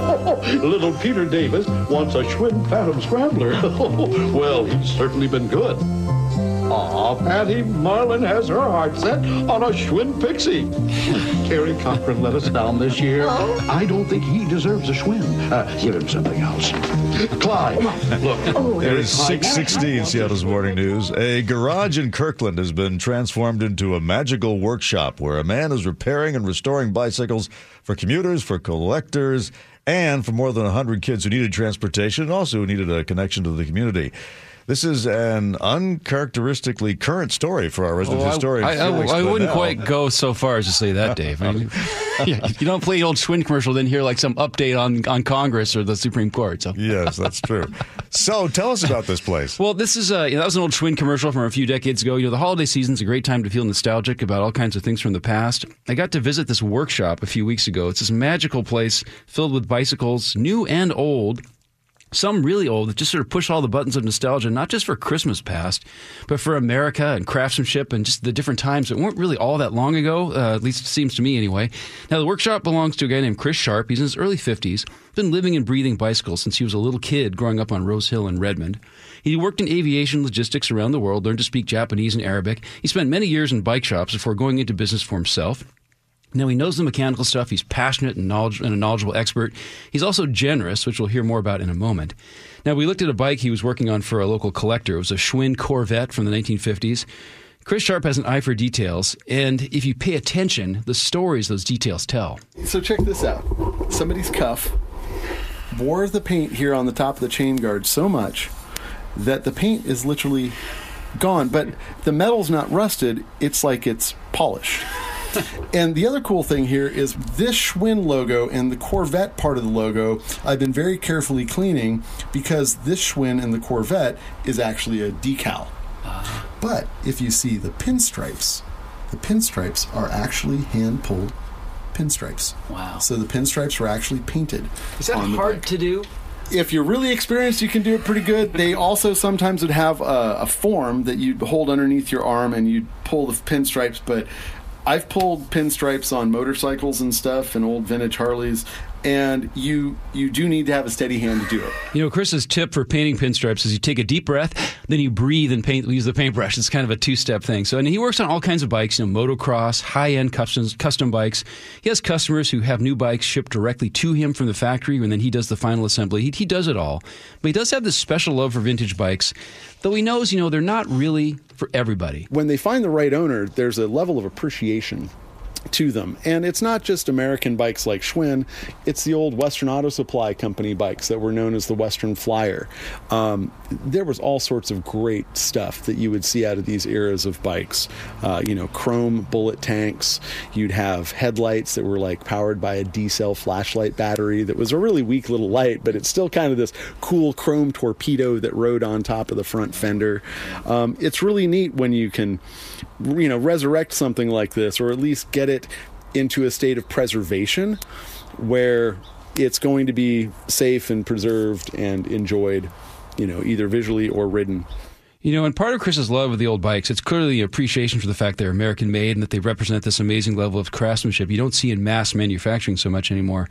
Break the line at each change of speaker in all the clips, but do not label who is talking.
Little Peter Davis wants a Schwinn Phantom Scrambler. well, he's certainly been good. Aw, Patty Marlin has her heart set on a Schwinn Pixie. Terry Cochran let us down this year. I don't think he deserves a Schwinn. Uh, give him something else. Clyde, look.
It is 616 in Seattle's Morning News. A garage in Kirkland has been transformed into a magical workshop where a man is repairing and restoring bicycles for commuters, for collectors, and for more than 100 kids who needed transportation and also needed a connection to the community. This is an uncharacteristically current story for our resident
Oh, I-
historian.
I, I-
Feliks
I wouldn't quite go so far as to say that, Dave. I mean, you don't play an old Schwinn commercial, then hear like some update on, on Congress or the Supreme Court. So.
Yes, that's true. So tell us about this place.
Well, this is uh, you know, that was an old Schwinn commercial from a few decades ago. You know, the holiday season's a great time to feel nostalgic about all kinds of things from the past. I got to visit this workshop a few weeks ago. It's this magical place filled with bicycles, new and old. Some really old that just sort of push all the buttons of nostalgia, not just for Christmas past, but for America and craftsmanship and just the different times that weren't really all that long ago, uh, at least it seems to me anyway. Now, the workshop belongs to a guy named Chris Sharp. He's in his early 50s, been living and breathing bicycles since he was a little kid growing up on Rose Hill in Redmond. He worked in aviation logistics around the world, learned to speak Japanese and Arabic. He spent many years in bike shops before going into business for himself. Now, he knows the mechanical stuff. He's passionate and, knowledge- and a knowledgeable expert. He's also generous, which we'll hear more about in a moment. Now, we looked at a bike he was working on for a local collector. It was a Schwinn Corvette from the 1950s. Chris Sharp has an eye for details, and if you pay attention, the stories those details tell.
So check this out. Somebody's cuff wore the paint here on the top of the chain guard so much that the paint is literally gone, but the metal's not rusted. It's like it's polished. And the other cool thing here is this Schwinn logo and the Corvette part of the logo, I've been very carefully cleaning because this Schwinn in the Corvette is actually a decal. But if you see the pinstripes, the pinstripes are actually hand pulled pinstripes.
Wow.
So the pinstripes were actually painted.
Is that hard to do?
If you're really experienced, you can do it pretty good. They also sometimes would have a, a form that you'd hold underneath your arm and you'd pull the pinstripes. But I've pulled pinstripes on motorcycles and stuff and old vintage Harleys, and you you do need to have a steady hand to do it.
You know, Chris's tip for painting pinstripes is you take a deep breath, then you breathe and paint. Use the paintbrush. It's kind of a two-step thing. So, and he works on all kinds of bikes. You know, motocross, high-end custom custom bikes. He has customers who have new bikes shipped directly to him from the factory, and then he does the final assembly. He, he does it all. But he does have this special love for vintage bikes, though he knows, you know, they're not really for everybody.
when they find the right owner, there's a level of appreciation to them. And it's not just American bikes like Schwinn, it's the old Western Auto Supply Company bikes that were known as the Western Flyer. Um, there was all sorts of great stuff that you would see out of these eras of bikes. Uh, you know, chrome bullet tanks, you'd have headlights that were like powered by a D cell flashlight battery that was a really weak little light, but it's still kind of this cool chrome torpedo that rode on top of the front fender. Um, it's really neat when you can you know resurrect something like this or at least get it into a state of preservation where it's going to be safe and preserved and enjoyed you know either visually or ridden
You know, and part of Chris's love of the old bikes, it's clearly appreciation for the fact they're American made and that they represent this amazing level of craftsmanship you don't see in mass manufacturing so much anymore.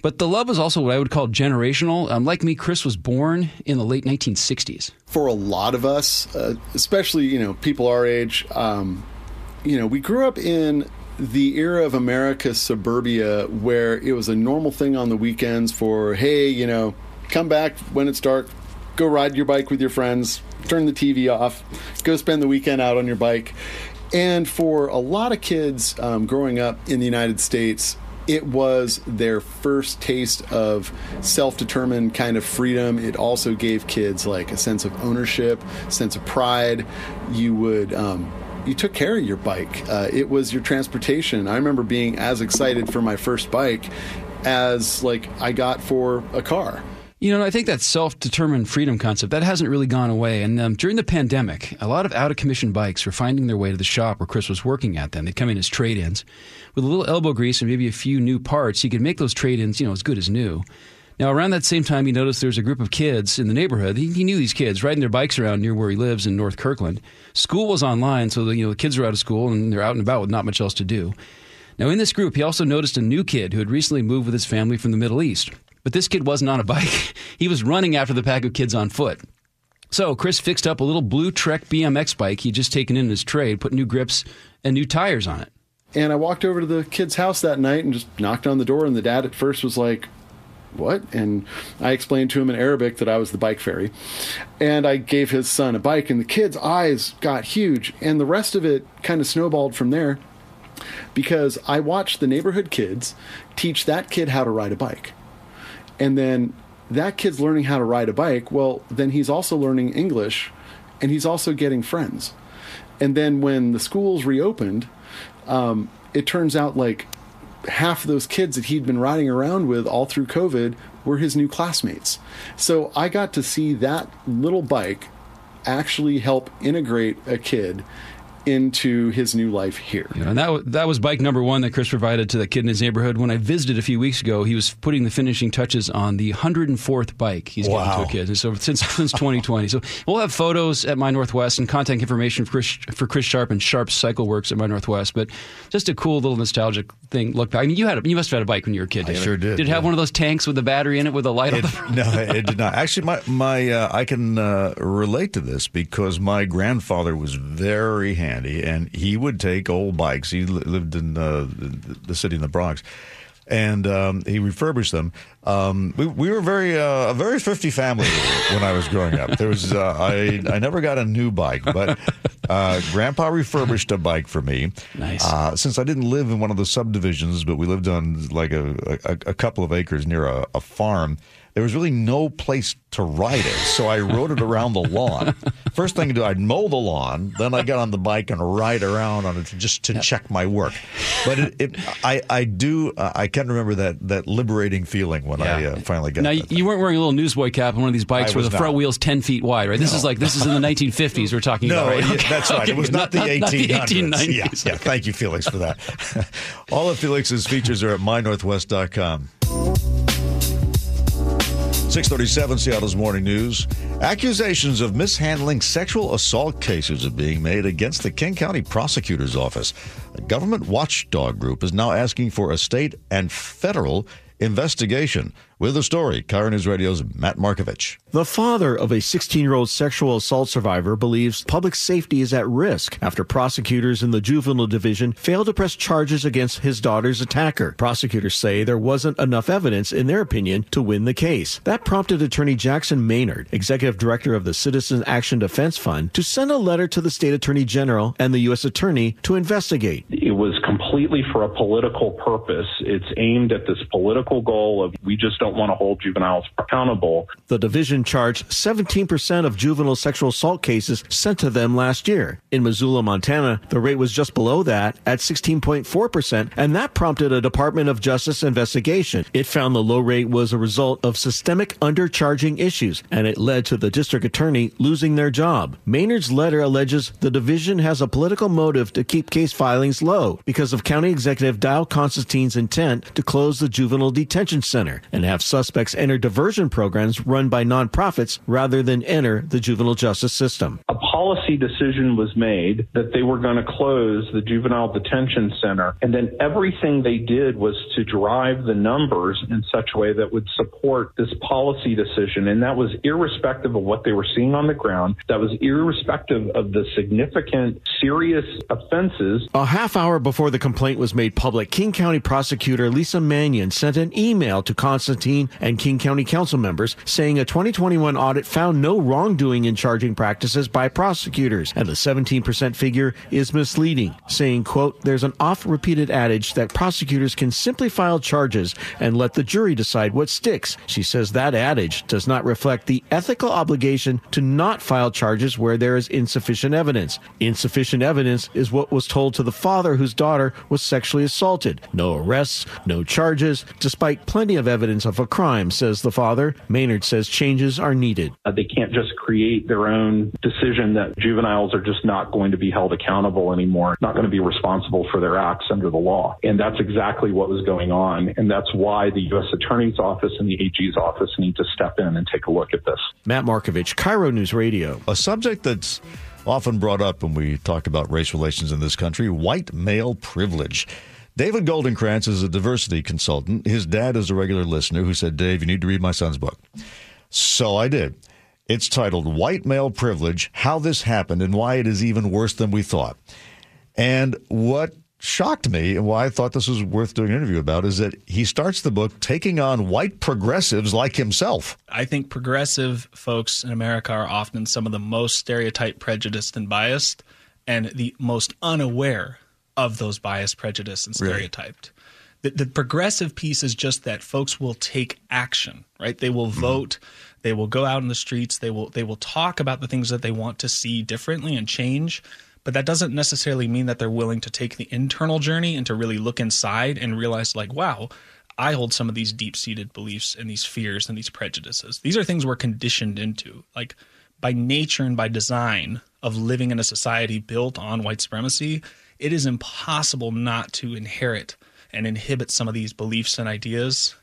But the love is also what I would call generational. Um, like me, Chris was born in the late 1960s.
for a lot of us uh, especially you know people our age um, you know we grew up in the era of America suburbia where it was a normal thing on the weekends for hey you know come back when it's dark go ride your bike with your friends turn the tv off go spend the weekend out on your bike. And for a lot of kids um, growing up in the united states it was their first taste of self-determined kind of freedom. It also gave kids like a sense of ownership sense of pride. You would um, you took care of your bike uh, it was your transportation i remember being as excited for my first bike as like i got for a car
You know, I think that self-determined freedom concept that hasn't really gone away. And um, during the pandemic, a lot of out-of-commission bikes were finding their way to the shop where Chris was working at. Then they'd come in as trade-ins with a little elbow grease and maybe a few new parts. He could make those trade-ins, you know, as good as new. Now, around that same time, he noticed there was a group of kids in the neighborhood. He, he knew these kids riding their bikes around near where he lives in North Kirkland. School was online, so the, you know the kids are out of school and they're out and about with not much else to do. Now, in this group, he also noticed a new kid who had recently moved with his family from the Middle East. But this kid wasn't on a bike. he was running after the pack of kids on foot. So Chris fixed up a little blue Trek BMX bike he'd just taken in his trade, put new grips and new tires on it.
And I walked over to the kid's house that night and just knocked on the door. And the dad at first was like, What? And I explained to him in Arabic that I was the bike fairy. And I gave his son a bike, and the kid's eyes got huge. And the rest of it kind of snowballed from there because I watched the neighborhood kids teach that kid how to ride a bike. And then that kid's learning how to ride a bike. Well, then he's also learning English and he's also getting friends. And then when the schools reopened, um, it turns out like half of those kids that he'd been riding around with all through COVID were his new classmates. So I got to see that little bike actually help integrate a kid into his new life here.
Yeah, and that that was bike number one that Chris provided to the kid in his neighborhood. When I visited a few weeks ago, he was putting the finishing touches on the 104th bike he's wow. getting to a kid. And so since since 2020, so we'll have photos at My Northwest and contact information for Chris, for Chris Sharp and Sharp Cycle Works at My Northwest. But just a cool little nostalgic thing. Look back. I mean, you had a, you must have had a bike when you were a kid. David.
I sure did.
Did it have one of those tanks with the battery in it with a light
it,
on the front?
No, it did not. Actually, my my uh, I can uh, relate to this because my grandfather was very handy and he would take old bikes. He lived in uh, the city in the Bronx, and um, he refurbished them. Um, we, we were very uh, a very thrifty family when I was growing up. There was uh, I I never got a new bike, but uh, Grandpa refurbished a bike for me.
Nice.
Uh, since I didn't live in one of the subdivisions, but we lived on like a a, a couple of acres near a, a farm there was really no place to ride it. So I rode it around the lawn. First thing to do, I'd mow the lawn. Then I got on the bike and ride around on it just to check my work. But it, it, I, I do, uh, I can remember that, that liberating feeling when yeah. I uh, finally got.
Now you weren't wearing a little newsboy cap on one of these bikes where the front wheel's ten feet wide, right? This no. is like this is in the 1950s we're talking
no,
about. Right?
Yeah, that's right.
Okay.
It was not, not the 1800s. The
1890s.
Yeah, yeah. Thank you, Feliks, for that. All of Feliks's features are at mynorthwest.com. 637 Seattle's Morning News. Accusations of mishandling sexual assault cases are being made against the King County Prosecutor's Office. A government watchdog group is now asking for a state and federal investigation. With the story, KIRO News Radio's Matt Markovich.
The father of a 16 year old sexual assault survivor believes public safety is at risk after prosecutors in the juvenile division failed to press charges against his daughter's attacker. Prosecutors say there wasn't enough evidence, in their opinion, to win the case. That prompted attorney Jackson Maynard, executive director of the Citizen Action Defense Fund, to send a letter to the state attorney general and the U.S. attorney to investigate.
It was completely for a political purpose. It's aimed at this political goal of we just don't don't want to hold juveniles accountable.
The division charged 17% of juvenile sexual assault cases sent to them last year. In Missoula, Montana, the rate was just below that at 16.4%, and that prompted a Department of Justice investigation. It found the low rate was a result of systemic undercharging issues, and it led to the district attorney losing their job. Maynard's letter alleges the division has a political motive to keep case filings low because of County Executive Dow Constantine's intent to close the juvenile detention center and have have suspects enter diversion programs run by nonprofits rather than enter the juvenile justice system.
Policy decision was made that they were going to close the juvenile detention center, and then everything they did was to drive the numbers in such a way that would support this policy decision. And that was irrespective of what they were seeing on the ground, that was irrespective of the significant, serious offenses.
A half hour before the complaint was made public, King County prosecutor Leesa Manion sent an email to Constantine and King County Council members saying a 2021 audit found no wrongdoing in charging practices by prosecutors, and the 17% figure is misleading, saying, quote, there's an oft-repeated adage that prosecutors can simply file charges and let the jury decide what sticks. She says that adage does not reflect the ethical obligation to not file charges where there is insufficient evidence. Insufficient evidence is what was told to the father whose daughter was sexually assaulted. No arrests, no charges, despite plenty of evidence of a crime, says the father. Maynard says changes are needed.
Uh, they can't just create their own decision that juveniles are just not going to be held accountable anymore, not going to be responsible for their acts under the law. And that's exactly what was going on. And that's why the U.S. Attorney's Office and the AG's office need to step in and take a look at this.
Matt Markovich, KIRO News Radio.
A subject that's often brought up when we talk about race relations in this country white male privilege. David Goldenkranz is a diversity consultant. His dad is a regular listener who said, Dave, you need to read my son's book. So I did. It's titled White Male Privilege How This Happened and Why It Is Even Worse Than We Thought. And what shocked me and why I thought this was worth doing an interview about is that he starts the book taking on white progressives like himself.
I think progressive folks in America are often some of the most stereotyped, prejudiced, and biased, and the most unaware of those biased, prejudiced, and stereotyped. The, the, progressive piece is just that folks will take action, right? They will mm-hmm. vote, they will go out in the streets, they will they will talk about the things that they want to see differently and change. But that doesn't necessarily mean that they're willing to take the internal journey and to really look inside and realize like wow i hold some of these deep-seated beliefs and these fears and these prejudices. These are things we're conditioned into. Like by nature and by design of living in a society built on white supremacy it is impossible not to inherit and inhibit some of these beliefs and ideas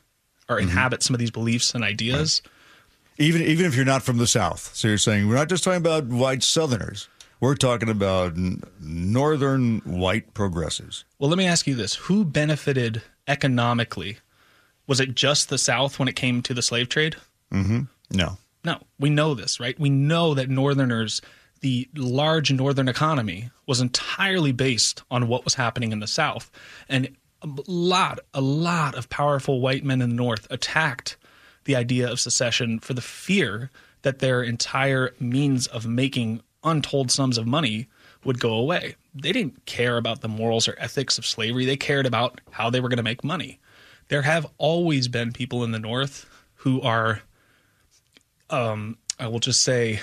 or mm-hmm. inhabit some of these beliefs and ideas
right. even even if you're not from the south so you're saying we're not just talking about white southerners we're talking about northern white progressives.
Well, let me ask you this who benefited economically? Was it just the South when it came to the slave trade?
Mm-hmm. No.
No, we know this, right? We know that Northerners, the large Northern economy, was entirely based on what was happening in the South. And lot, a lot of powerful white men in the North attacked the idea of secession for the fear that their entire means of making untold sums of money would go away. They didn't care about the morals or ethics of slavery. They cared about how they were going to make money. There have always been people in the North who are, um, I will just say,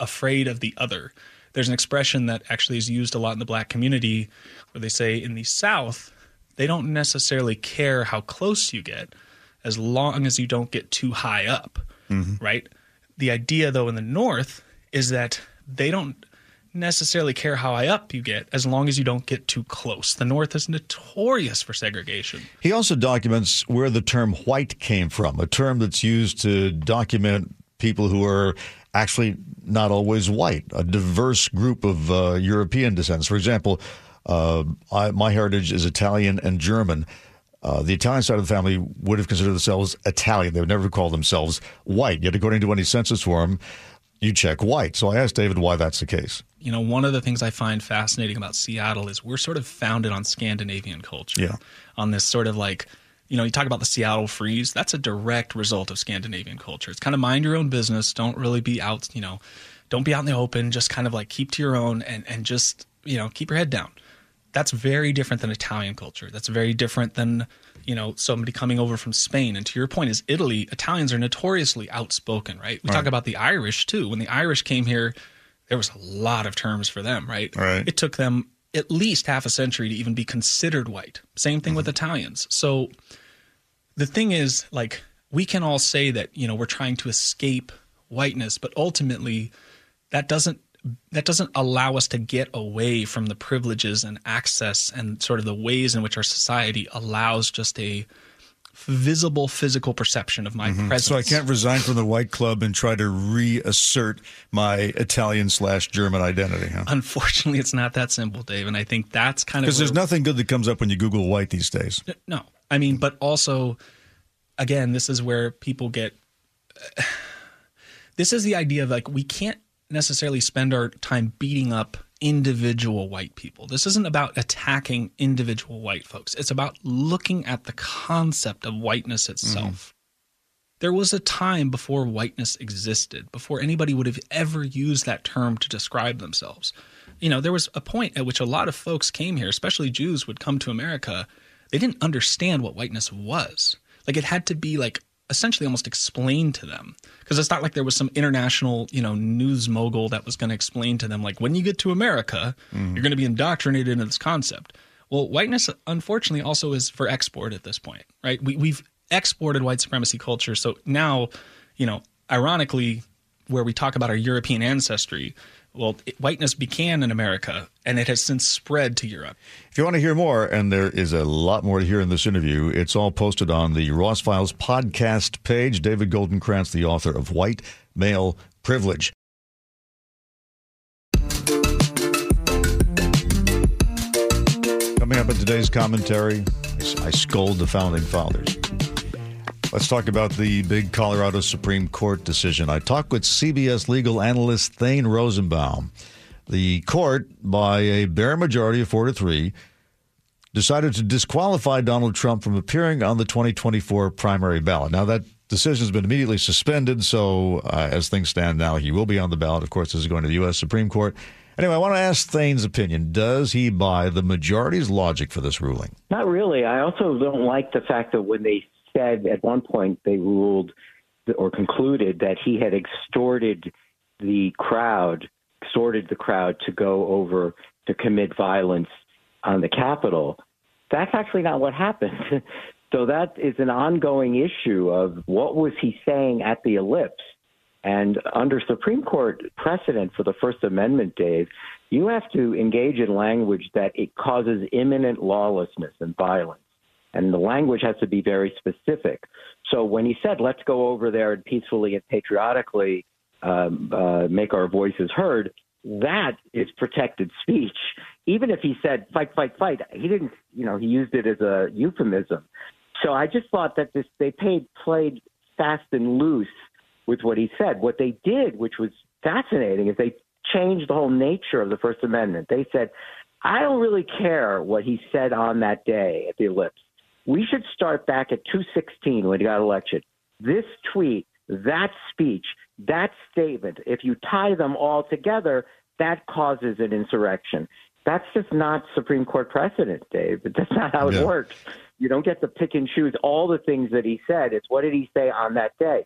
afraid of the other. There's an expression that actually is used a lot in the black community where they say in the South, they don't necessarily care how close you get as long as you don't get too high up, mm-hmm. right? The idea, though, in the North is that they don't necessarily care how high up you get as long as you don't get too close. The North is notorious for segregation.
He also documents where the term white came from, a term that's used to document people who are actually not always white, a diverse group of uh, European descents. For example, uh, I, my heritage is Italian and German. Uh, the Italian side of the family would have considered themselves Italian. They would never call themselves white. Yet, according to any census form, you check white. So I asked David why that's the case.
You know, one of the things I find fascinating about Seattle is we're sort of founded on Scandinavian culture.
Yeah.
On this sort of like, you know, you talk about the Seattle freeze, that's a direct result of Scandinavian culture. It's kind of mind your own business, don't really be out, you know, don't be out in the open, just kind of like keep to your own and and just, you know, keep your head down. That's very different than Italian culture. That's very different than you know somebody coming over from Spain. And to your point, is Italy Italians are notoriously outspoken, right? We right. talk about the Irish too. When the Irish came here, there was a lot of terms for them, right?
Right.
It took them at least half a century to even be considered white. Same thing mm-hmm. with Italians. So the thing is, like, we can all say that you know we're trying to escape whiteness, but ultimately that doesn't that doesn't allow us to get away from the privileges and access and sort of the ways in which our society allows just a visible physical perception of my mm-hmm. presence.
So I can't resign from the White Club and try to reassert my Italian slash German identity. Huh?
Unfortunately, it's not that simple, Dave. And I think that's kind of
because there's nothing good that comes up when you Google white these days.
No, I mean, but also, again, this is where people get. This is the idea of like we can't necessarily spend our time beating up individual white people. This isn't about attacking individual white folks. It's about looking at the concept of whiteness itself. Mm-hmm. There was a time before whiteness existed, before anybody would have ever used that term to describe themselves. You know, there was a point at which a lot of folks came here, especially Jews would come to America. They didn't understand what whiteness was. Like it had to be like essentially almost explain to them. Because it's not like there was some international you know news mogul that was going to explain to them like when you get to america mm-hmm. you're going to be indoctrinated into this concept. Well whiteness unfortunately also is for export at this point right? We, we've exported white supremacy culture so now you know ironically where we talk about our european ancestry well, it, whiteness began in America and it has since spread to Europe.
If you want to hear more, and there is a lot more to hear in this interview, it's all posted on the Ross Files podcast page. David Goldenkranz, the author of White Male Privilege. Coming up in today's commentary, I scold the founding fathers. Let's talk about the big Colorado Supreme Court decision. I talked with CBS legal analyst Thane Rosenbaum. The court, by a bare majority of four to three, decided to disqualify Donald Trump from appearing on the 2024 primary ballot. Now, that decision has been immediately suspended, so uh, as things stand now, he will be on the ballot. Of course, this is going to the U.S. Supreme Court. Anyway, I want to ask Thane's opinion. Does he buy the majority's logic for this ruling?
Not really. I also don't like the fact that when they said at one point they ruled or concluded that he had extorted the crowd, extorted the crowd to go over to commit violence on the Capitol. That's actually not what happened. so that is an ongoing issue of what was he saying at the ellipse and under Supreme Court precedent for the First Amendment, Dave, you have to engage in language that it causes imminent lawlessness and violence. And the language has to be very specific. So when he said, let's go over there and peacefully and patriotically um, uh, make our voices heard, that is protected speech. Even if he said, fight, fight, fight, he didn't, you know, he used it as a euphemism. So I just thought that this, they paid, played fast and loose with what he said. What they did, which was fascinating, is they changed the whole nature of the First Amendment. They said, I don't really care what he said on that day at the ellipse. We should start back at 216 when he got elected. This tweet, that speech, that statement, if you tie them all together, that causes an insurrection. That's just not Supreme Court precedent, Dave. That's not how it yeah. works. You don't get to pick and choose all the things that he said. It's what did he say on that day.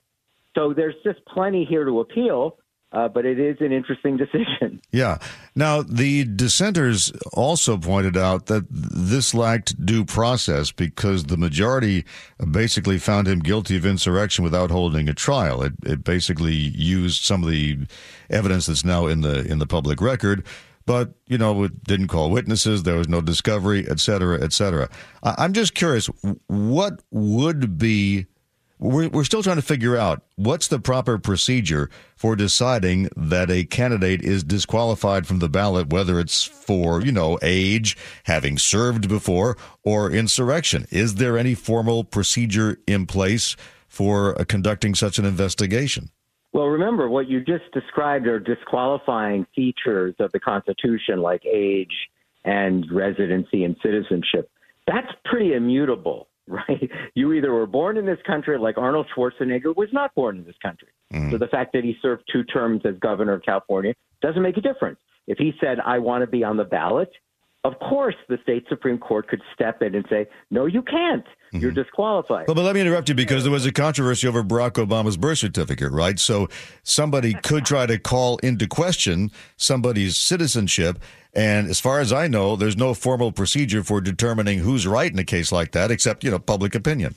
So there's just plenty here to appeal. Uh, but it is an interesting decision.
Yeah. Now, the dissenters also pointed out that this lacked due process because the majority basically found him guilty of insurrection without holding a trial. It, it basically used some of the evidence that's now in the in the public record. But you know, it didn't call witnesses. There was no discovery, et cetera, et cetera. I'm just curious, what would be we're, we're still trying to figure out what's the proper procedure for deciding that a candidate is disqualified from the ballot, whether it's for, you know, age, having served before, or insurrection. Is there any formal procedure in place for uh, conducting such an investigation?
Well, remember what you just described are disqualifying features of the Constitution, like age and residency and citizenship. That's pretty immutable right? You either were born in this country, like Arnold Schwarzenegger was not born in this country. Mm-hmm. So the fact that he served two terms as governor of California doesn't make a difference. If he said, I want to be on the ballot, of course the state Supreme Court could step in and say, no, you can't. Mm-hmm. You're disqualified.
Well, but let me interrupt you because there was a controversy over Barack Obama's birth certificate, right? So somebody could try to call into question somebody's citizenship. And as far as I know, there's no formal procedure for determining who's right in a case like that, except, you know, public opinion.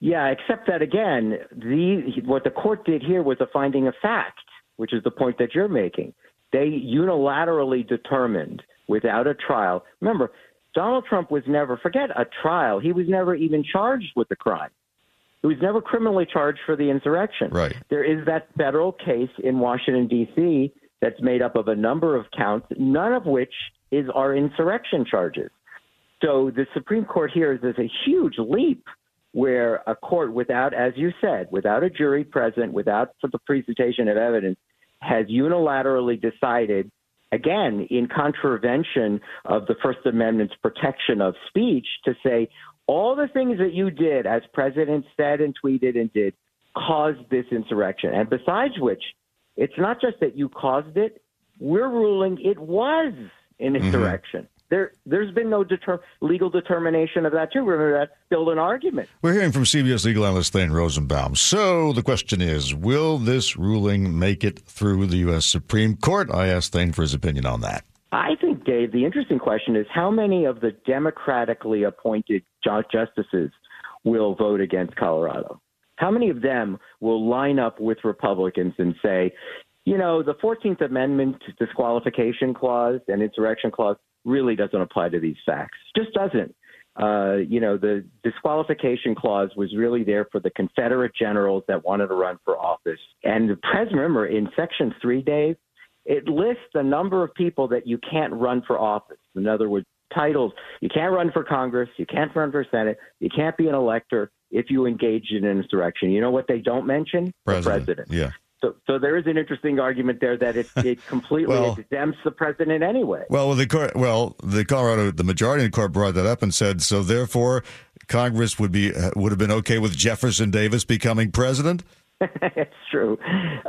Yeah, except that again, the what the court did here was a finding of fact, which is the point that you're making. They unilaterally determined without a trial. Remember, Donald Trump was never, forget a trial, he was never even charged with the crime. He was never criminally charged for the insurrection.
Right.
There is that federal case in Washington, D.C., that's made up of a number of counts, none of which is our insurrection charges. So the Supreme Court here is, is a huge leap where a court without, as you said, without a jury present, without the presentation of evidence, has unilaterally decided again, in contravention of the First Amendment's protection of speech, to say all the things that you did, as President said and tweeted and did, caused this insurrection. And besides which, it's not just that you caused it, we're ruling it was an mm-hmm. insurrection. Mm-hmm. There, there's been no deter- legal determination of that too. Remember, that's still an argument.
We're hearing from CBS legal analyst Thane Rosenbaum. So the question is, will this ruling make it through the U.S. Supreme Court? I asked Thane for his opinion on that.
I think, Dave, the interesting question is how many of the democratically appointed justices will vote against Colorado? How many of them will line up with Republicans and say, you know, the 14th Amendment disqualification clause and insurrection clause really doesn't apply to these facts. Just doesn't. Uh, you know, the disqualification clause was really there for the Confederate generals that wanted to run for office. And the president, remember, in Section 3, Dave, it lists the number of people that you can't run for office. In other words, titles. You can't run for Congress. You can't run for Senate. You can't be an elector if you engage in an insurrection. You know what they don't mention?
President.
The president.
Yeah.
So, so there is an interesting argument there that it, it completely
Well-
exempts the president anyway.
Well, the court, well, the Colorado, the majority in the court brought that up and said so. Therefore, Congress would be would have been okay with Jefferson Davis becoming president.
it's true,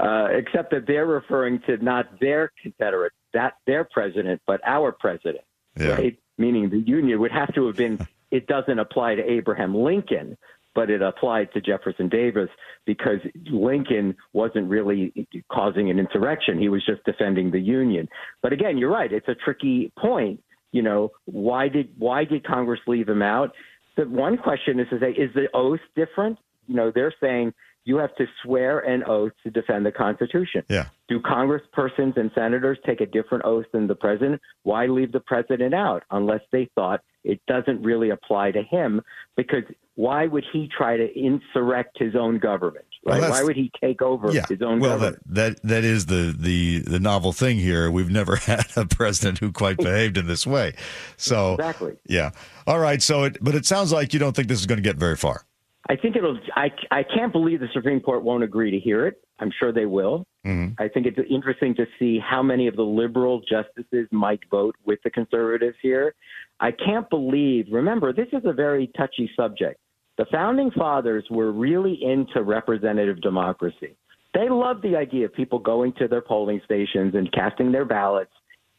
uh, except that they're referring to not their Confederate, that their president, but our president,
Yeah.
right? Meaning the Union would have to have been. It doesn't apply to Abraham Lincoln, but it applied to Jefferson Davis because Lincoln wasn't really causing an insurrection; he was just defending the Union. But again, you're right; it's a tricky point. You know, why did why did Congress leave him out? The one question is to say, is the oath different? You know, they're saying you have to swear an oath to defend the Constitution.
Yeah.
Do congresspersons and senators take a different oath than the president? Why leave the president out unless they thought it doesn't really apply to him? Because why would he try to insurrect his own government? Right?
that's-
why would he take over
Yeah.
his own
well,
government?
that, that that is the, the the novel thing here. We've never had a president who quite behaved in this way. So
Exactly.
Yeah. All right. So, it, but it sounds like you don't think this is going to get very far.
I think it'll. I, I can't believe the Supreme Court won't agree to hear it. I'm sure they will. Mm-hmm. I think it's interesting to see how many of the liberal justices might vote with the conservatives here. I can't believe. Remember, this is a very touchy subject. The founding fathers were really into representative democracy. They loved the idea of people going to their polling stations and casting their ballots.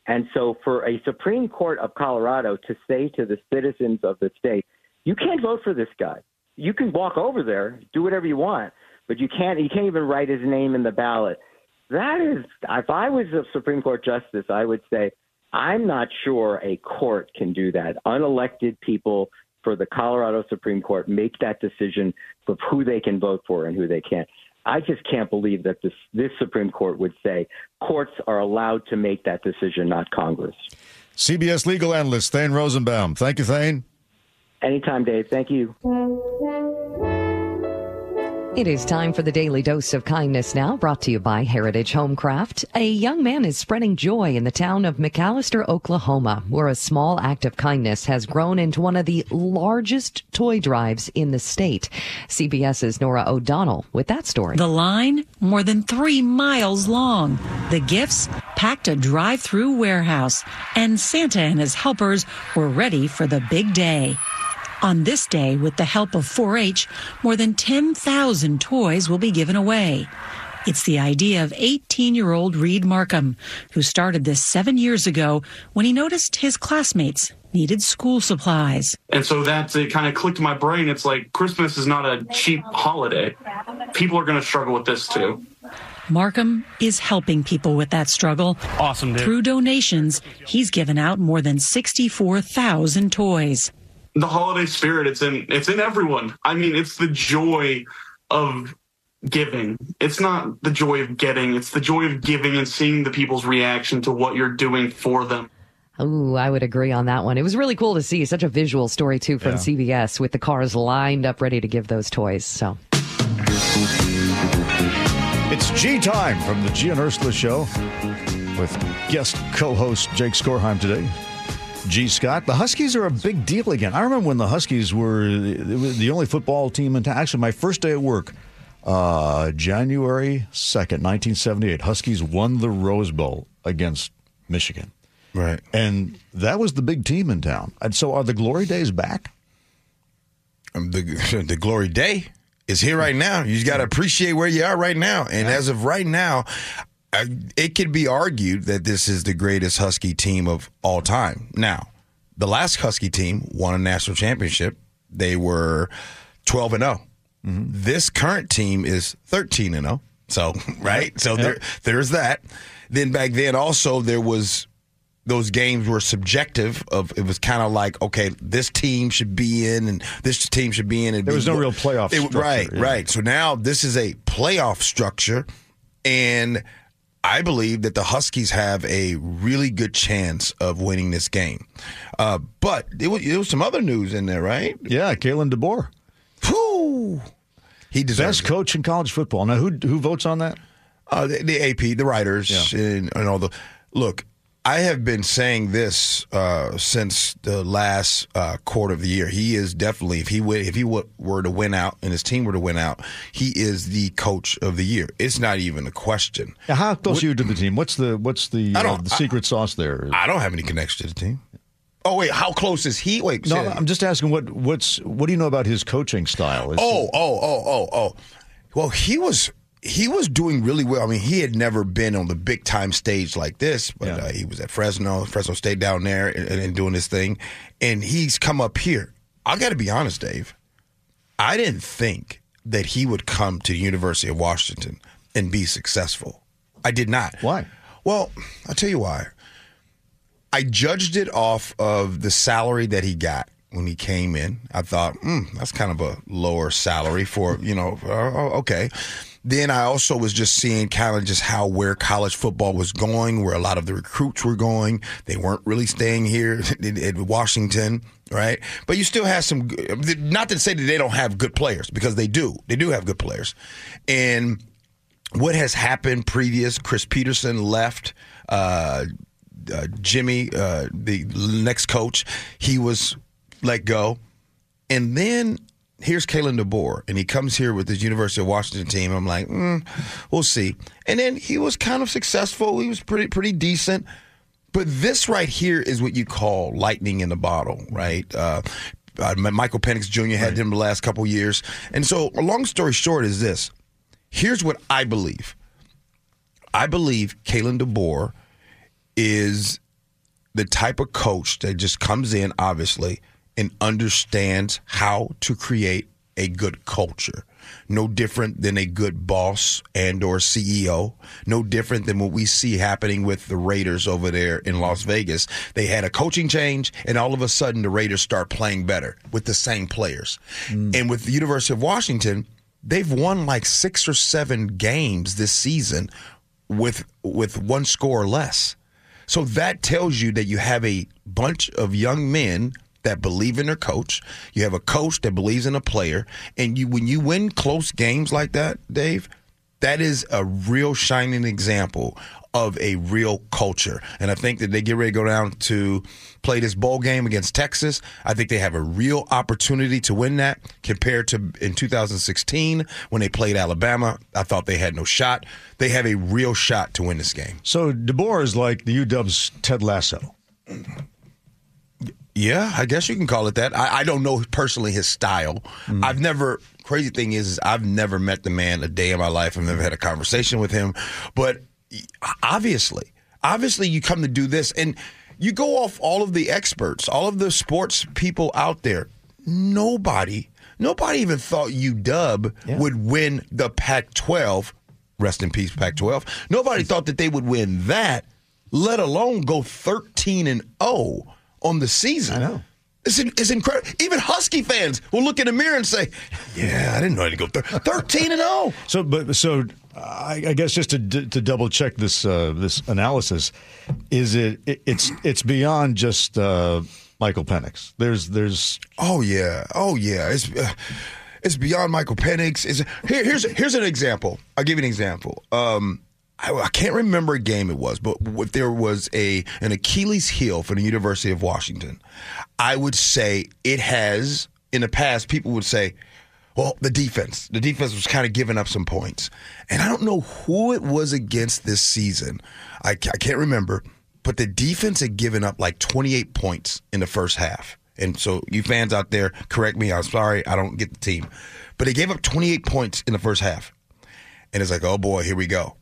And so, for a Supreme Court of Colorado to say to the citizens of the state, you can't vote for this guy. You can walk over there, do whatever you want, but you can't. You can't even write his name in the ballot. That is, if I was a Supreme Court justice, I would say I'm not sure a court can do that. Unelected people for the Colorado Supreme Court make that decision of who they can vote for and who they can't. I just can't believe that this this Supreme Court would say courts are allowed to make that decision, not Congress.
CBS legal analyst Thane Rosenbaum. Thank you, Thane.
Anytime, Dave. Thank you.
It is time for the daily dose of kindness now, brought to you by Heritage Homecraft. A young man is spreading joy in the town of McAlester, Oklahoma, where a small act of kindness has grown into one of the largest toy drives in the state. CBS's Norah O'Donnell with that story.
The line, more than three miles long. The gifts packed a drive through warehouse, and Santa and his helpers were ready for the big day. On this day, with the help of 4 H, more than 10,000 toys will be given away. It's the idea of 18 year old Reed Markham, who started this seven years ago when he noticed his classmates needed school supplies.
And so that it kind of clicked in my brain. It's like Christmas is not a cheap holiday. People are going to struggle with this too.
Markham is helping people with that struggle.
Awesome, dude.
Through donations, he's given out more than 64,000 toys.
The holiday spirit, it's in it's in everyone. I mean, it's the joy of giving. It's not the joy of getting. It's the joy of giving and seeing the people's reaction to what you're doing for them.
Ooh, I would agree on that one. It was really cool to see such a visual story too from CBS with the cars lined up ready to give those toys. So
It's Gee time from the Gee and Ursula Show with guest co-host Jake Skorheim today. Gee Scott, the Huskies are a big deal again. I remember when the Huskies were the only football team in town. Actually, my first day at work, uh, January second, nineteen seventy-eight. Huskies won the Rose Bowl against Michigan,
Right.
and that was the big team in town. And so, are the glory days back?
Um, the the glory day is here right now. You got to appreciate where you are right now. And as of right now, it could be argued that this is the greatest Husky team of all time. Now, the last Husky team won a national championship. They were 12 and 0. This current team is 13 and 0. So, right? So there there's that. Then back then also there was those games were subjective of it was kind of like okay this team should be in and this team should be in and
There was no real playoff
It-
structure,
right
yeah.
right so now this is a playoff structure and I believe that the Huskies have a really good chance of winning this game uh, but there was, there was some other news in there right
Yeah, Kalen DeBoer,
Whew. he deserves
best
it.
coach in college football. Now, who who votes on that?
Uh, the, the AP, the writers,
Yeah.
and, and all the look. I have been saying this uh, since the last uh, quarter of the year. He is definitely, if he would, if he w- were to win out and his team were to win out, he is the coach of the year. It's not even a question.
Now, how close are you to the team? What's the what's the
I
uh, the secret sauce there?
I don't have any connection to the team. Oh wait, how close is he? Wait,
no, I'm just asking what what's what do you know about his coaching style? Is-
Oh, oh, oh, oh, oh. Well, he was he was doing really well. I mean, he had never been on the big time stage like this, but uh, he was at Fresno, Fresno State down there, and, and doing his thing. And he's come up here. I got to be honest, Dave. I didn't think that he would come to the University of Washington and be successful. I did not.
Why?
Well, I'll tell you why. I judged it off of the salary that he got when he came in. I thought, hmm, that's kind of a lower salary for, you know, uh, okay. Then I also was just seeing kind of just how where college football was going, where a lot of the recruits were going. They weren't really staying here in, in Washington, right? But you still have some, not to say that they don't have good players, because they do. They do have good players. And what has happened previous, Chris Petersen left. Uh, uh, Jimmy, uh, the next coach, he was let go. And then here's Kalen DeBoer, and he comes here with his University of Washington team. I'm like, mm, we'll see. And then he was kind of successful. He was pretty pretty decent. But this right here is what you call lightning in the bottle, right? Uh, uh, Michael Penix Jr. had him the last couple years. And so, a long story short is this. Here's what I believe. I believe Kalen DeBoer is the type of coach that just comes in, obviously, and understands how to create a good culture. No different than a good boss and or CEO. No different than what we see happening with the Raiders over there in Las Vegas. They had a coaching change, and all of a sudden the Raiders start playing better with the same players. Hmm. And with the University of Washington, they've won like six or seven games this season with with one score or less. So that tells you that you have a bunch of young men that believe in their coach. You have a coach that believes in a player, and you when you win close games like that, Dave, that is a real shining example of a real culture. And I think that they get ready to go down to play this bowl game against Texas. I think they have a real opportunity to win that compared to in 2016 when they played Alabama. I thought they had no shot. They have a real shot to win this game.
So DeBoer is like the UW's Ted Lasso.
Yeah, I guess you can call it that. I, I don't know personally his style. Mm. I've never. Crazy thing is, is, I've never met the man a day in my life. I've never had a conversation with him. But obviously, obviously, you come to do this, and you go off all of the experts, all of the sports people out there. Nobody, nobody even thought UW would win the Pac-12. Rest in peace, Pac-12. Nobody thought that they would win that, let alone go thirteen and zero on the season. I know. It's, it's incredible. Even Husky fans will look in the mirror and say, "Yeah, I didn't know I'd go thir- thirteen and oh." zero."
So, but so I, I guess just to to double check this uh, this analysis, is it, it it's it's beyond just uh, Michael Penix. There's there's
Oh yeah, oh yeah. It's uh, it's beyond Michael Penix. It's, here, here's here's an example. I'll give you an example. Um, I, I can't remember a game it was, but there was a an Achilles heel for the University of Washington, I would say it has. In the past, people would say, "Well, the defense. The defense was kind of giving up some points," and I don't know who it was against this season. I, I can't remember, but the defense had given up like 28 points in the first half. And so, you fans out there, correct me. I'm sorry, I don't get the team, but they gave up 28 points in the first half, and it's like, oh boy, here we go.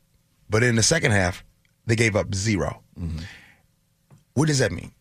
But in the second half, they gave up 0 mm-hmm. What does that mean?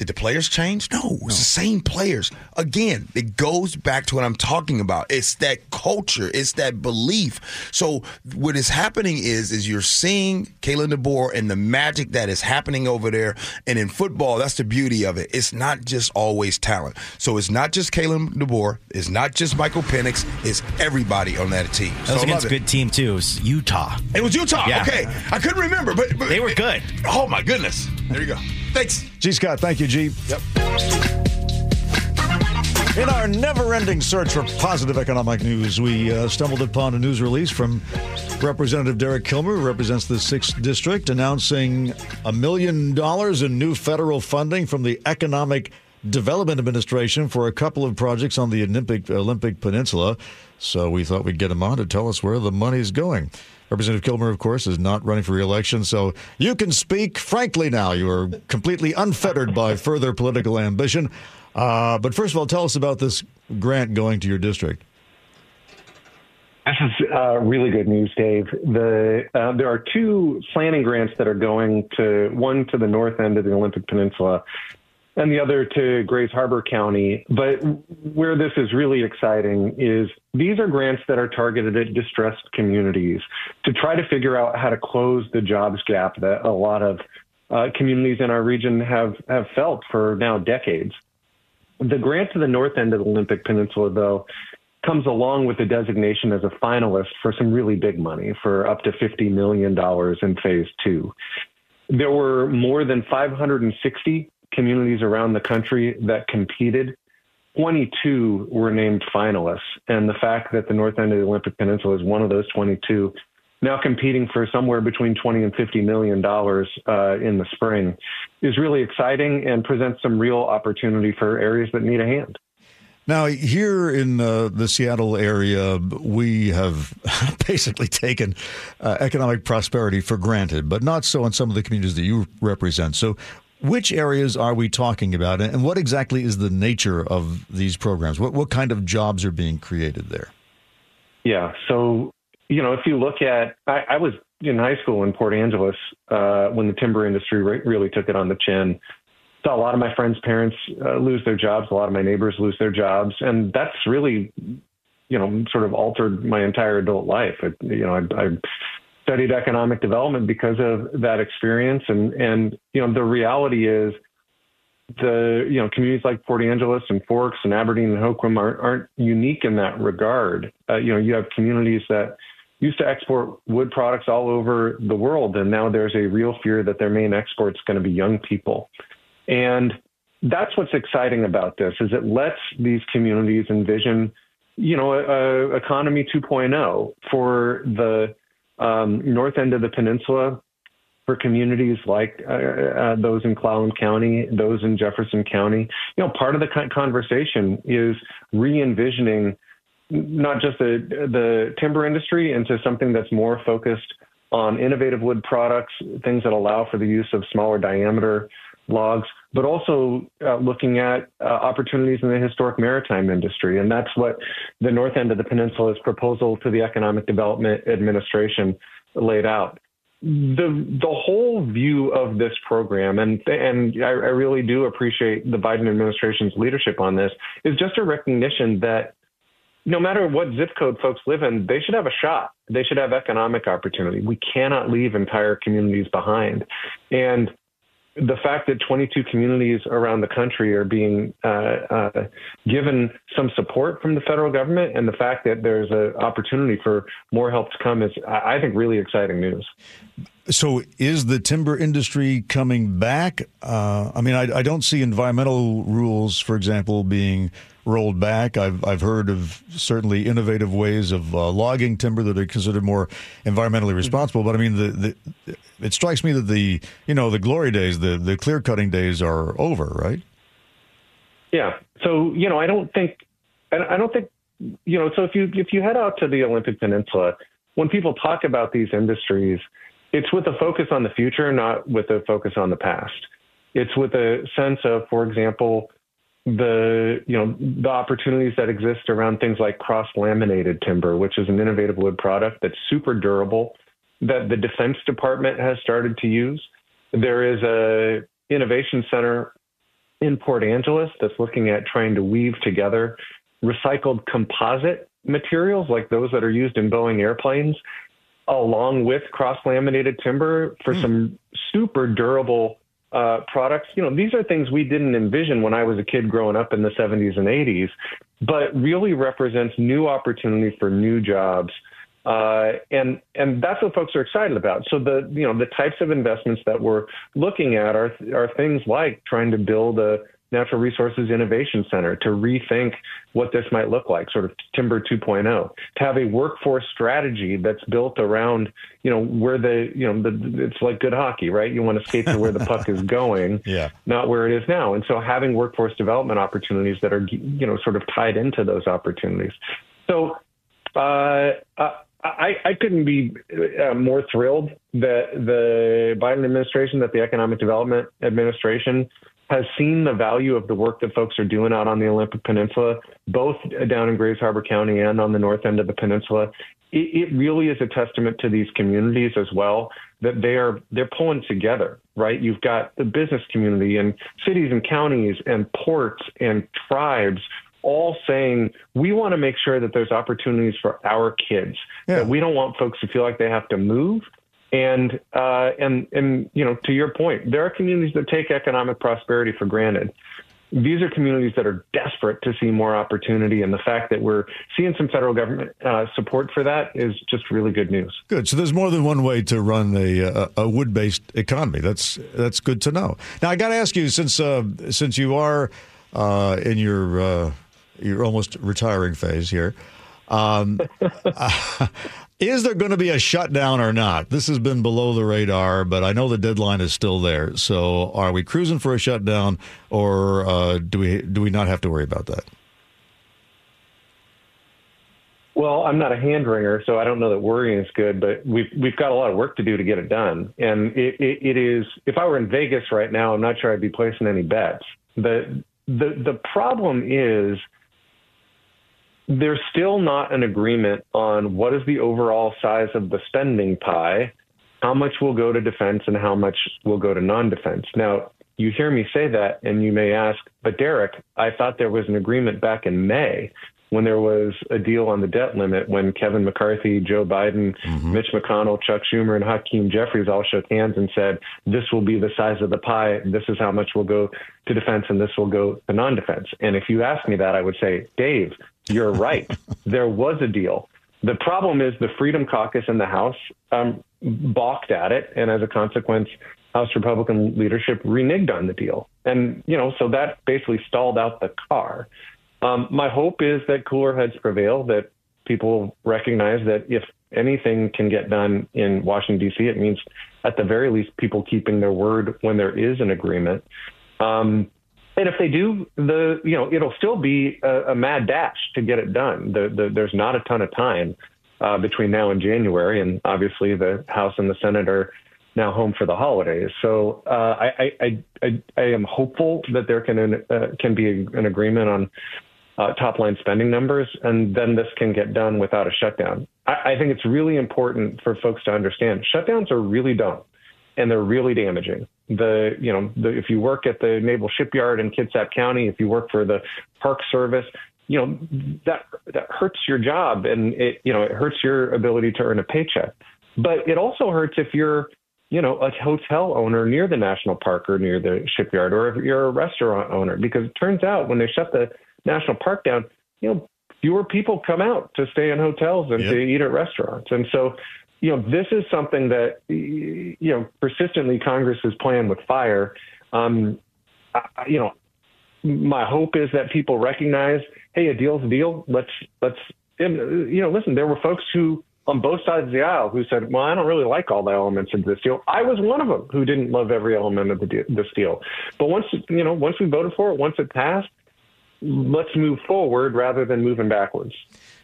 Did the players change? No, it's the same players. Again, it goes back to what I'm talking about. It's that culture, it's that belief. So what is happening is is you're seeing Kalen DeBoer and the magic that is happening over there. And in football, that's the beauty of it. It's not just always talent. So it's not just Kalen DeBoer, it's not just Michael Penix, it's everybody on that team.
That
So
was
I
against a good team too. It was Utah.
It was Utah.
Yeah.
Okay, I couldn't remember, but, but
They were good.
Oh my goodness! There you go. Thanks.
Gee Scott. Thank you, Gee.
Yep.
In our never ending search for positive economic news, we uh, stumbled upon a news release from Representative Derek Kilmer, who represents the 6th District, announcing a million dollars in new federal funding from the Economic Development Administration for a couple of projects on the Olympic, Olympic Peninsula. So we thought we'd get him on to tell us where the money's going. Representative Kilmer, of course, is not running for reelection, so you can speak frankly now. You are completely unfettered by further political ambition. Uh, but first of all, tell us about this grant going to your district.
This is uh, really good news, Dave. The uh, there are two planning grants that are going to one to the north end of the Olympic Peninsula, and the other to Grays Harbor County. But where this is really exciting is these are grants that are targeted at distressed communities to try to figure out how to close the jobs gap that a lot of uh, communities in our region have have felt for now decades. The grant to the north end of the Olympic Peninsula, though, comes along with the designation as a finalist for some really big money for up to $50 million in phase two. There were more than 560 communities around the country that competed. 22 were named finalists. And the fact that the north end of the Olympic Peninsula is one of those 22 now competing for somewhere between 20 and 50 million dollars uh, in the spring is really exciting and presents some real opportunity for areas that need a hand.
Now, here in uh, the Seattle area, we have basically taken uh, economic prosperity for granted, but not so in some of the communities that you represent. So, which areas are we talking about, and what exactly is the nature of these programs? What, what kind of jobs are being created there?
Yeah, so you know, if you look at, I, I was in high school in Port Angeles uh, when the timber industry re- really took it on the chin. Saw a lot of my friends' parents uh, lose their jobs. A lot of my neighbors lose their jobs, and that's really, you know, sort of altered my entire adult life. You know, I, I studied economic development because of that experience, and and you know, the reality is the you know communities like Port Angeles and Forks and Aberdeen and Hoquiam aren't, aren't unique in that regard. Uh, you know, you have communities that used to export wood products all over the world, and now there's a real fear that their main export is going to be young people. And that's what's exciting about this is it lets these communities envision, you know, a, a economy 2.0 for the um, north end of the peninsula, for communities like uh, uh, those in Clallam County, those in Jefferson County. You know, part of the conversation is re-envisioning not just the the timber industry into something that's more focused on innovative wood products, things that allow for the use of smaller diameter logs, but also uh, looking at uh, opportunities in the historic maritime industry. And that's what the north end of the peninsula's proposal to the Economic Development Administration laid out. The the whole view of this program, and and I, I really do appreciate the Biden administration's leadership on this, is just a recognition that no matter what zip code folks live in, they should have a shot. They should have economic opportunity. We cannot leave entire communities behind. And the fact that 22 communities around the country are being uh, uh, given some support from the federal government, and the fact that there's an opportunity for more help to come is, I think, really exciting news.
So, is the timber industry coming back? Uh, I mean, I, I, don't see environmental rules, for example, being rolled back. I've I've heard of certainly innovative ways of uh, logging timber that are considered more environmentally responsible. But I mean, the, the it strikes me that the you know the glory days, the the clear cutting days are over, right?
Yeah. So you know, I don't think, I don't think, you know, so if you if you head out to the Olympic Peninsula, when people talk about these industries it's with a focus on the future, not with a focus on the past. It's with a sense of, for example, the you know the opportunities that exist around things like cross laminated timber, which is an innovative wood product that's super durable that the Defense Department has started to use. There is a innovation center in Port Angeles that's looking at trying to weave together recycled composite materials like those that are used in Boeing airplanes along with cross laminated timber for mm. some super durable uh, products. You know, these are things we didn't envision when I was a kid growing up in the 70s and 80s, but really represents new opportunity for new jobs. Uh, and and that's what folks are excited about. So the you know the types of investments that we're looking at are are things like trying to build a Natural Resources Innovation Center to rethink what this might look like, sort of Timber 2.0, to have a workforce strategy that's built around, you know, where the, you know, the, it's like good hockey, right? You want to skate to where the puck is going,
Yeah.
not where it is now. And so having workforce development opportunities that are, you know, sort of tied into those opportunities. So, uh, I, I couldn't be uh, more thrilled that the Biden administration, that the Economic Development Administration has seen the value of the work that folks are doing out on the Olympic Peninsula, both down in Grays Harbor County and on the north end of the peninsula. It, it really is a testament to these communities as well that they are they're pulling together, right? You've got the business community and cities and counties and ports and tribes all saying we want to make sure that there's opportunities for our kids. That we don't want folks to feel like they have to move. And uh, and and you know, to your point, there are communities that take economic prosperity for granted. These are communities that are desperate to see more opportunity, and the fact that we're seeing some federal government uh, support for that is just really good news.
Good. So there's more than one way to run a, a, a wood-based economy. That's that's good to know. Now I got to ask you, since uh, since you are uh, in your uh, your almost retiring phase here, um, is there going to be a shutdown or not? This has been below the radar, but I know the deadline is still there. So are we cruising for a shutdown, or uh, do we do we not have to worry about that?
Well, I'm not a hand wringer, so I don't know that worrying is good, but we've we've got a lot of work to do to get it done. And it, it, it is if I were in Vegas right now, I'm not sure I'd be placing any bets. The the the problem is there's still not an agreement on what is the overall size of the spending pie, how much will go to defense and how much will go to non-defense. Now, you hear me say that and you may ask, but Derek, I thought there was an agreement back in May when there was a deal on the debt limit when Kevin McCarthy, Joe Biden, mm-hmm. Mitch McConnell, Chuck Schumer, and Hakeem Jeffries all shook hands and said, this will be the size of the pie. This is how much will go to defense and this will go to non-defense. And if you ask me that, I would say, Dave, you're right. there was a deal. The problem is the Freedom Caucus in the House um, balked at it, and as a consequence, House Republican leadership reneged on the deal. And, you know, so that basically stalled out the car. Um, my hope is that cooler heads prevail, that people recognize that if anything can get done in Washington, D.C., it means at the very least people keeping their word when there is an agreement. Um, and if they do, the you know it'll still be a, a mad dash to get it done. The, the, there's not a ton of time uh, between now and January, and obviously the House and the Senate are now home for the holidays. So uh, I, I, I, I am hopeful that there can uh, can be an agreement on uh, top line spending numbers, and then this can get done without a shutdown. I, I think it's really important for folks to understand shutdowns are really dumb and they're really damaging. The you know the, if you work at the Naval Shipyard in Kitsap County, if you work for the Park Service, you know that that hurts your job and it you know it hurts your ability to earn a paycheck. But it also hurts if you're you know a hotel owner near the national park or near the shipyard, or if you're a restaurant owner, because it turns out when they shut the national park down, you know fewer people come out to stay in hotels and
Yep.
to eat at restaurants, and so you know, this is something that, you know, persistently Congress is playing with fire. Um, I, you know, my hope is that people recognize, hey, a deal's a deal. Let's, let's, you know, listen, there were folks who, on both sides of the aisle who said, well, I don't really like all the elements of this deal. I was one of them who didn't love every element of the de- this deal. But once, you know, once we voted for it, once it passed, let's move forward rather than moving backwards.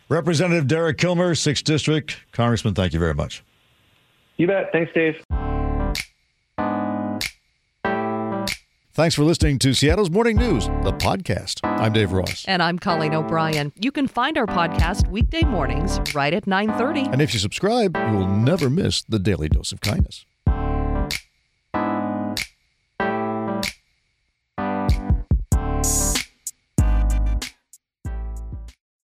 Representative Derek Kilmer, 6th District. Congressman, thank you very much.
You bet. Thanks, Dave.
Thanks for listening to Seattle's Morning News, the podcast. I'm Dave Ross.
And I'm Colleen O'Brien. You can find our podcast weekday mornings right at 9:30.
And if you subscribe, you will never miss the daily dose of kindness.